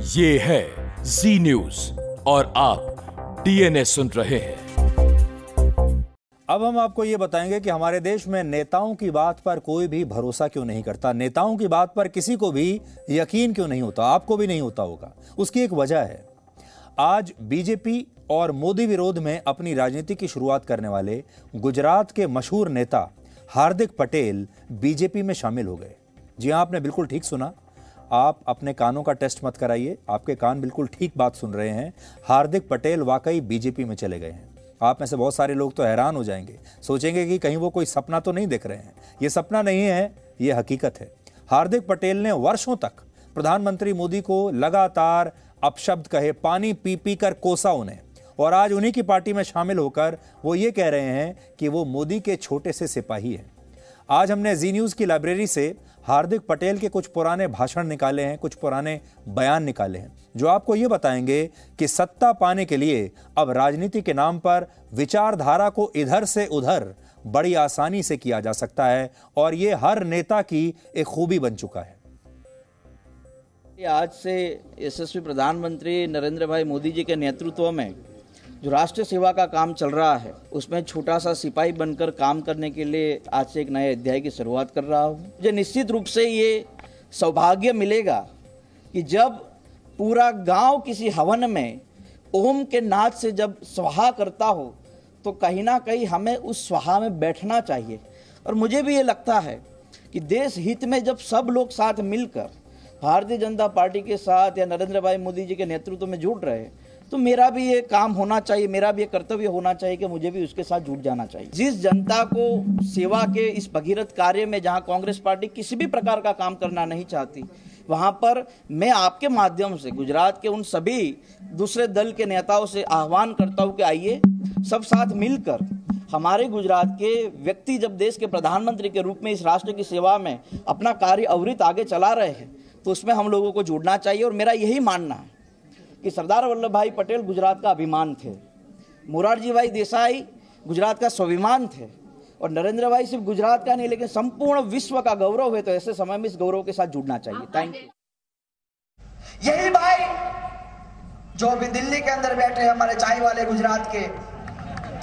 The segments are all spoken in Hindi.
ये है जी न्यूज़ और आप डीएनए सुन रहे हैं। अब हम आपको ये बताएँगे कि हमारे देश में नेताओं की बात पर कोई भी भरोसा क्यों नहीं करता? नेताओं की बात पर किसी को भी यकीन क्यों नहीं होता? आपको भी नहीं होता होगा। उसकी एक वजह है, आज बीजेपी और मोदी विरोध में अपनी राजनीति की शुरुआत करने वाले गुजरात के मशहूर नेता हार्दिक पटेल बीजेपी में शामिल हो गए। जी हाँ आपने बिल्कुल ठीक सुना। आप अपने कानों का टेस्ट मत कराइए। आपके कान बिल्कुल ठीक बात सुन रहे हैं। हार्दिक पटेल वाकई बीजेपी में चले गए हैं। आप में से बहुत सारे लोग तो हैरान हो जाएँगे। सोचेंगे कि कहीं वो कोई सपना तो नहीं देख रहे हैं। ये सपना नहीं है, ये हकीकत है। हार्दिक पटेल ने वर्षों तक प्रधानमंत्री मोदी को लगातार अपशब्द कहे, पानी पी पी कर कोसा उन्हें। और आज उन्हीं की पार्टी में शामिल होकर वो ये कह रहे हैं कि वो मोदी के छोटे से सिपाही हैं। आज हमने जी न्यूज़ की लाइब्रेरी से हार्दिक पटेल के कुछ पुराने भाषण निकाले हैं, कुछ पुराने बयान निकाले हैं, जो आपको ये बताएँगे कि सत्ता पाने के लिए अब राजनीति के नाम पर विचारधारा को इधर से उधर बड़ी आसानी से किया जा सकता है और ये हर नेता की एक खूबी बन चुका है। आज से यशस्वी प्रधानमंत्री नरेंद्र भाई मोदी जी के नेतृत्व में जो राष्ट्र सेवा का काम चल रहा है, उसमें छोटा सा सिपाही बनकर काम करने के लिए आज से एक नए अध्याय की शुरुआत कर रहा हूँ। मुझे निश्चित रूप से ये सौभाग्य मिलेगा कि जब पूरा गाँव किसी हवन में ओम के नाच से जब स्वाहा करता हो तो कहीं ना कहीं हमें उस स्वाहा में बैठना चाहिए। और मुझे भी ये लगता है कि देश हित में जब सब लोग साथ मिलकर, भारतीय जनता पार्टी के साथ या नरेंद्र भाई मोदी जी के नेतृत्व में जुड़ रहे हैं तो मेरा भी ये काम होना चाहिए, मेरा भी ये कर्तव्य होना चाहिए कि मुझे भी उसके साथ जुट जाना चाहिए। जिस जनता को सेवा के इस भगीरथ कार्य में जहाँ कांग्रेस पार्टी किसी भी प्रकार का काम करना नहीं चाहती, वहाँ पर मैं आपके माध्यम से, गुजरात के उन सभी दूसरे दल के नेताओं से आह्वान करता हूँ कि आइए, सब साथ मिलकर हमारे गुजरात के व्यक्ति जब देश के प्रधानमंत्री के रूप में इस राष्ट्र की सेवा में अपना कार्य अवृत आगे चला रहे हैं तो उसमें हम लोगों को जुड़ना चाहिए और मेरा यही मानना है। कि सरदार वल्लभ भाई पटेल गुजरात का अभिमान थे। मुरारजी भाई देसाई गुजरात का स्वाभिमान थे। और नरेंद्र भाई सिर्फ़ गुजरात का नहीं लेकिन संपूर्ण विश्व का गौरव है तो ऐसे समय में इस गौरव के साथ जुड़ना चाहिए। थैंक यू यही भाई जो अभी दिल्ली के अंदर बैठे हैं हमारे चाय वाले गुजरात के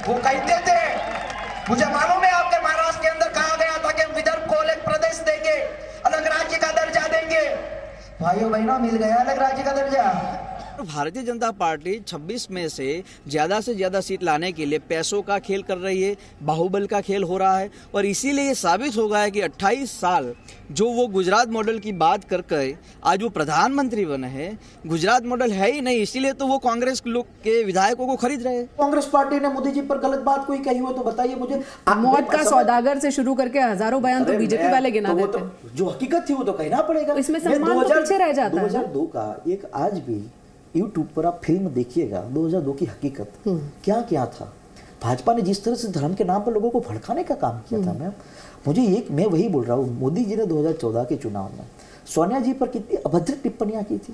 वो कहते थे मुझे मालूम है आपके महाराष्ट्र के अंदर कहा गया था कि विदर्भ को अलग प्रदेश देंगे अलग राज्य का दर्जा देंगे। भाइयों बहनों मिल गया अलग राज्य का दर्जा? भारतीय जनता पार्टी 26 में से ज़्यादा से ज़्यादा सीट लाने के लिए पैसों का खेल कर रही है बाहुबल का खेल हो रहा है और इसीलिए ये साबित हो गया है कि 28 साल जो वो गुजरात मॉडल की बात करके आज वो प्रधानमंत्री बने हैं गुजरात मॉडल है ही नहीं इसीलिए तो वो कांग्रेस लोग के विधायकों को खरीद रहे हैं। कांग्रेस पार्टी ने मोदी जी पर गलत बात कोई कही हो तो बताइए मुझे। मौत का सौदागर से शुरू करके हज़ारों बयान तो बीजेपी वाले गिना तो देते तो, हैं। जो हकीकत थी वो तो कहना पड़ेगा। इसमें सम्मान तो 2000 पीछे रह जाता है। 2002 का एक आज भी यूट्यूब पर आप फ़िल्म देखिएगा 2002 की हकीकत। क्या क्या था? भाजपा ने जिस तरह से धर्म के नाम पर लोगों को भड़काने का काम किया था मैम मुझे एक मैं वही बोल रहा हूँ मोदी जी ने 2014 के चुनाव में सोनिया जी पर कितनी अभद्र टिप्पणियाँ की थी।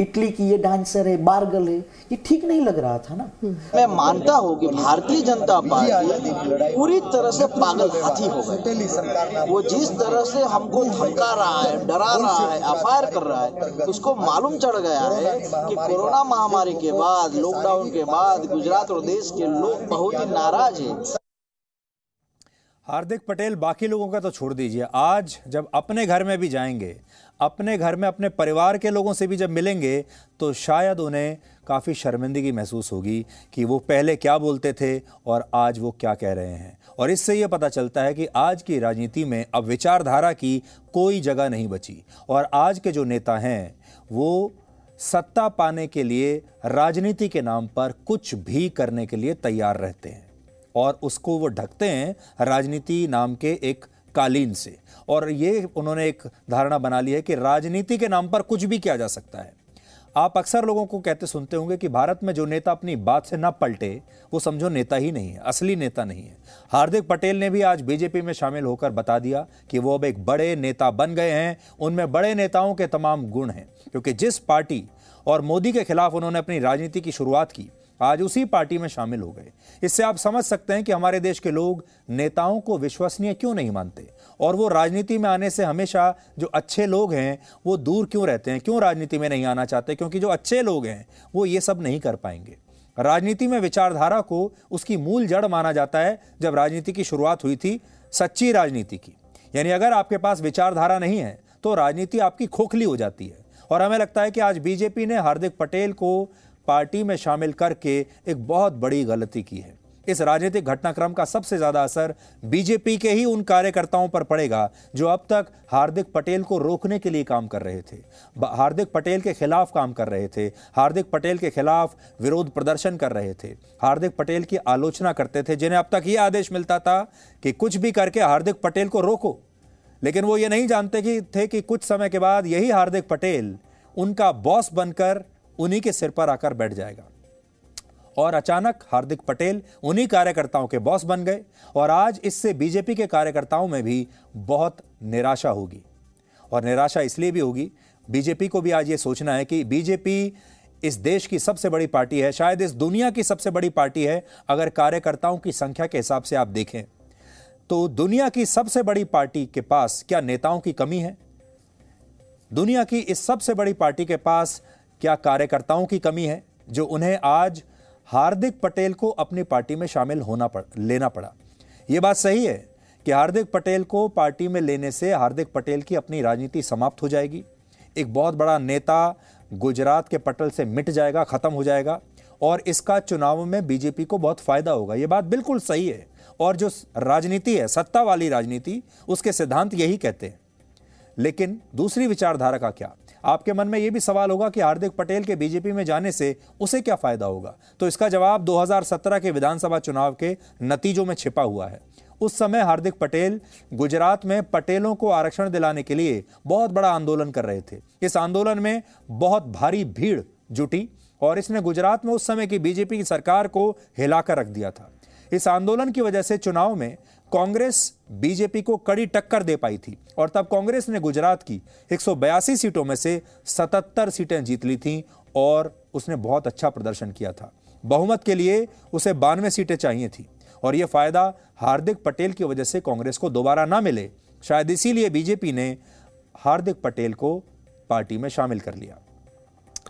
इटली की ये डांसर है, बारगल है, ये ठीक नहीं लग रहा था ना। मैं मानता हूँ कि भारतीय जनता पार्टी पूरी तरह से पागल हाथी हो गई। वो जिस तरह से हमको धमका रहा है, डरा रहा है एफ़ कर रहा है, उसको मालूम चढ़ गया है कि कोरोना महामारी के बाद लॉकडाउन के बाद, गुजरात और देश के लोग बहुत ही नाराज़ हैं। हार्दिक पटेल, बाकी लोगों का तो छोड़ दीजिए। आज जब अपने घर में भी जाएँगे, अपने घर में अपने परिवार के लोगों से भी जब मिलेंगे तो शायद उन्हें काफ़ी शर्मिंदगी महसूस होगी कि वो पहले क्या बोलते थे और आज वो क्या कह रहे हैं। और इससे ये पता चलता है कि आज की राजनीति में अब विचारधारा की कोई जगह नहीं बची। और आज के जो नेता हैं, वो सत्ता पाने के लिए, राजनीति के नाम पर कुछ भी करने के लिए तैयार रहते हैं। और उसको वो ढकते हैं राजनीति नाम के एक कालीन से। और ये उन्होंने एक धारणा बना ली है कि राजनीति के नाम पर कुछ भी किया जा सकता है। आप अक्सर लोगों को कहते सुनते होंगे कि भारत में जो नेता अपनी बात से ना पलटे, वो समझो नेता ही नहीं है, असली नेता नहीं है। हार्दिक पटेल ने भी आज बीजेपी में शामिल होकर बता दिया कि वो अब एक बड़े नेता बन गए हैं, उनमें बड़े नेताओं के तमाम गुण हैं, क्योंकि जिस पार्टी और मोदी के खिलाफ उन्होंने अपनी राजनीति की शुरुआत की आज उसी पार्टी में शामिल हो गए। इससे आप समझ सकते हैं कि हमारे देश के लोग नेताओं को विश्वसनीय क्यों नहीं मानते? और वो राजनीति में आने से हमेशा जो अच्छे लोग हैं, वो दूर क्यों रहते हैं? क्यों राजनीति में नहीं आना चाहते? क्योंकि जो अच्छे लोग हैं, वो ये सब नहीं कर पाएँगे। राजनीति में विचारधारा को उसकी मूल जड़ माना जाता है जब राजनीति की शुरुआत हुई थी सच्ची राजनीति की। यानी अगर आपके पास विचारधारा नहीं है तो राजनीति आपकी खोखली हो जाती है। और हमें लगता है कि आज बीजेपी ने हार्दिक पटेल को पार्टी में शामिल करके एक बहुत बड़ी गलती की है। इस राजनीतिक घटनाक्रम का सबसे ज़्यादा असर बीजेपी के ही उन कार्यकर्ताओं पर पड़ेगा, जो अब तक हार्दिक पटेल को रोकने के लिए काम कर रहे थे। हार्दिक पटेल के खिलाफ काम कर रहे थे। हार्दिक पटेल के खिलाफ विरोध प्रदर्शन कर रहे थे। हार्दिक पटेल की आलोचना करते थे, जिन्हें अब तक ये आदेश मिलता था कि कुछ भी करके हार्दिक पटेल को रोको। लेकिन वो ये नहीं जानते कि थे कि कुछ समय के बाद यही हार्दिक पटेल उनका बॉस बनकर उन्हीं के सिर पर आकर बैठ जाएगा। और अचानक हार्दिक पटेल उन्हीं कार्यकर्ताओं के बॉस बन गए और आज इससे बीजेपी के कार्यकर्ताओं में भी बहुत निराशा होगी। और निराशा इसलिए भी होगी, बीजेपी को भी आज ये सोचना है कि बीजेपी इस देश की सबसे बड़ी पार्टी है, शायद इस दुनिया की सबसे बड़ी पार्टी है, अगर कार्यकर्ताओं की संख्या के हिसाब से आप देखें। तो दुनिया की सबसे बड़ी पार्टी के पास क्या नेताओं की कमी है? दुनिया की इस सबसे बड़ी पार्टी के पास क्या कार्यकर्ताओं की कमी है जो उन्हें आज हार्दिक पटेल को अपनी पार्टी में शामिल होना पड़, लेना पड़ा? ये बात सही है कि हार्दिक पटेल को पार्टी में लेने से हार्दिक पटेल की अपनी राजनीति समाप्त हो जाएगी। एक बहुत बड़ा नेता गुजरात के पटल से मिट जाएगा, खत्म हो जाएगा, और इसका चुनाव में बीजेपी को बहुत फ़ायदा होगा। ये बात बिल्कुल सही है। और जो राजनीति है, सत्ता वाली राजनीति, उसके सिद्धांत यही कहते हैं। लेकिन दूसरी विचारधारा का क्या? आपके मन में यह भी सवाल होगा कि हार्दिक पटेल के बीजेपी में जाने से उसे क्या फ़ायदा होगा? तो इसका जवाब 2017 के विधानसभा चुनाव के नतीजों में छिपा हुआ है। उस समय हार्दिक पटेल गुजरात में पटेलों को आरक्षण दिलाने के लिए बहुत बड़ा आंदोलन कर रहे थे। इस आंदोलन में बहुत भारी भीड़ जुटी और इसने गुजरात में उस समय की बीजेपी की सरकार को हिलाकर रख दिया था। इस आंदोलन की वजह से चुनाव में कांग्रेस बीजेपी को कड़ी टक्कर दे पाई थी और तब कांग्रेस ने गुजरात की एक सौ बयासी सीटों में से 77 सीटें जीत ली थी और उसने बहुत अच्छा प्रदर्शन किया था। बहुमत के लिए उसे बानवे सीटें चाहिए थी और यह फ़ायदा हार्दिक पटेल की वजह से कांग्रेस को दोबारा ना मिले। शायद इसीलिए बीजेपी ने हार्दिक पटेल को पार्टी में शामिल कर लिया।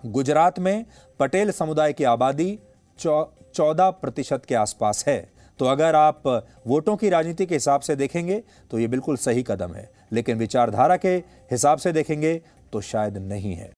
गुजरात में पटेल समुदाय की आबादी चौदह प्रतिशत के आसपास है। तो अगर आप वोटों की राजनीति के हिसाब से देखेंगे तो ये बिल्कुल सही कदम है। लेकिन विचारधारा के हिसाब से देखेंगे तो शायद नहीं है।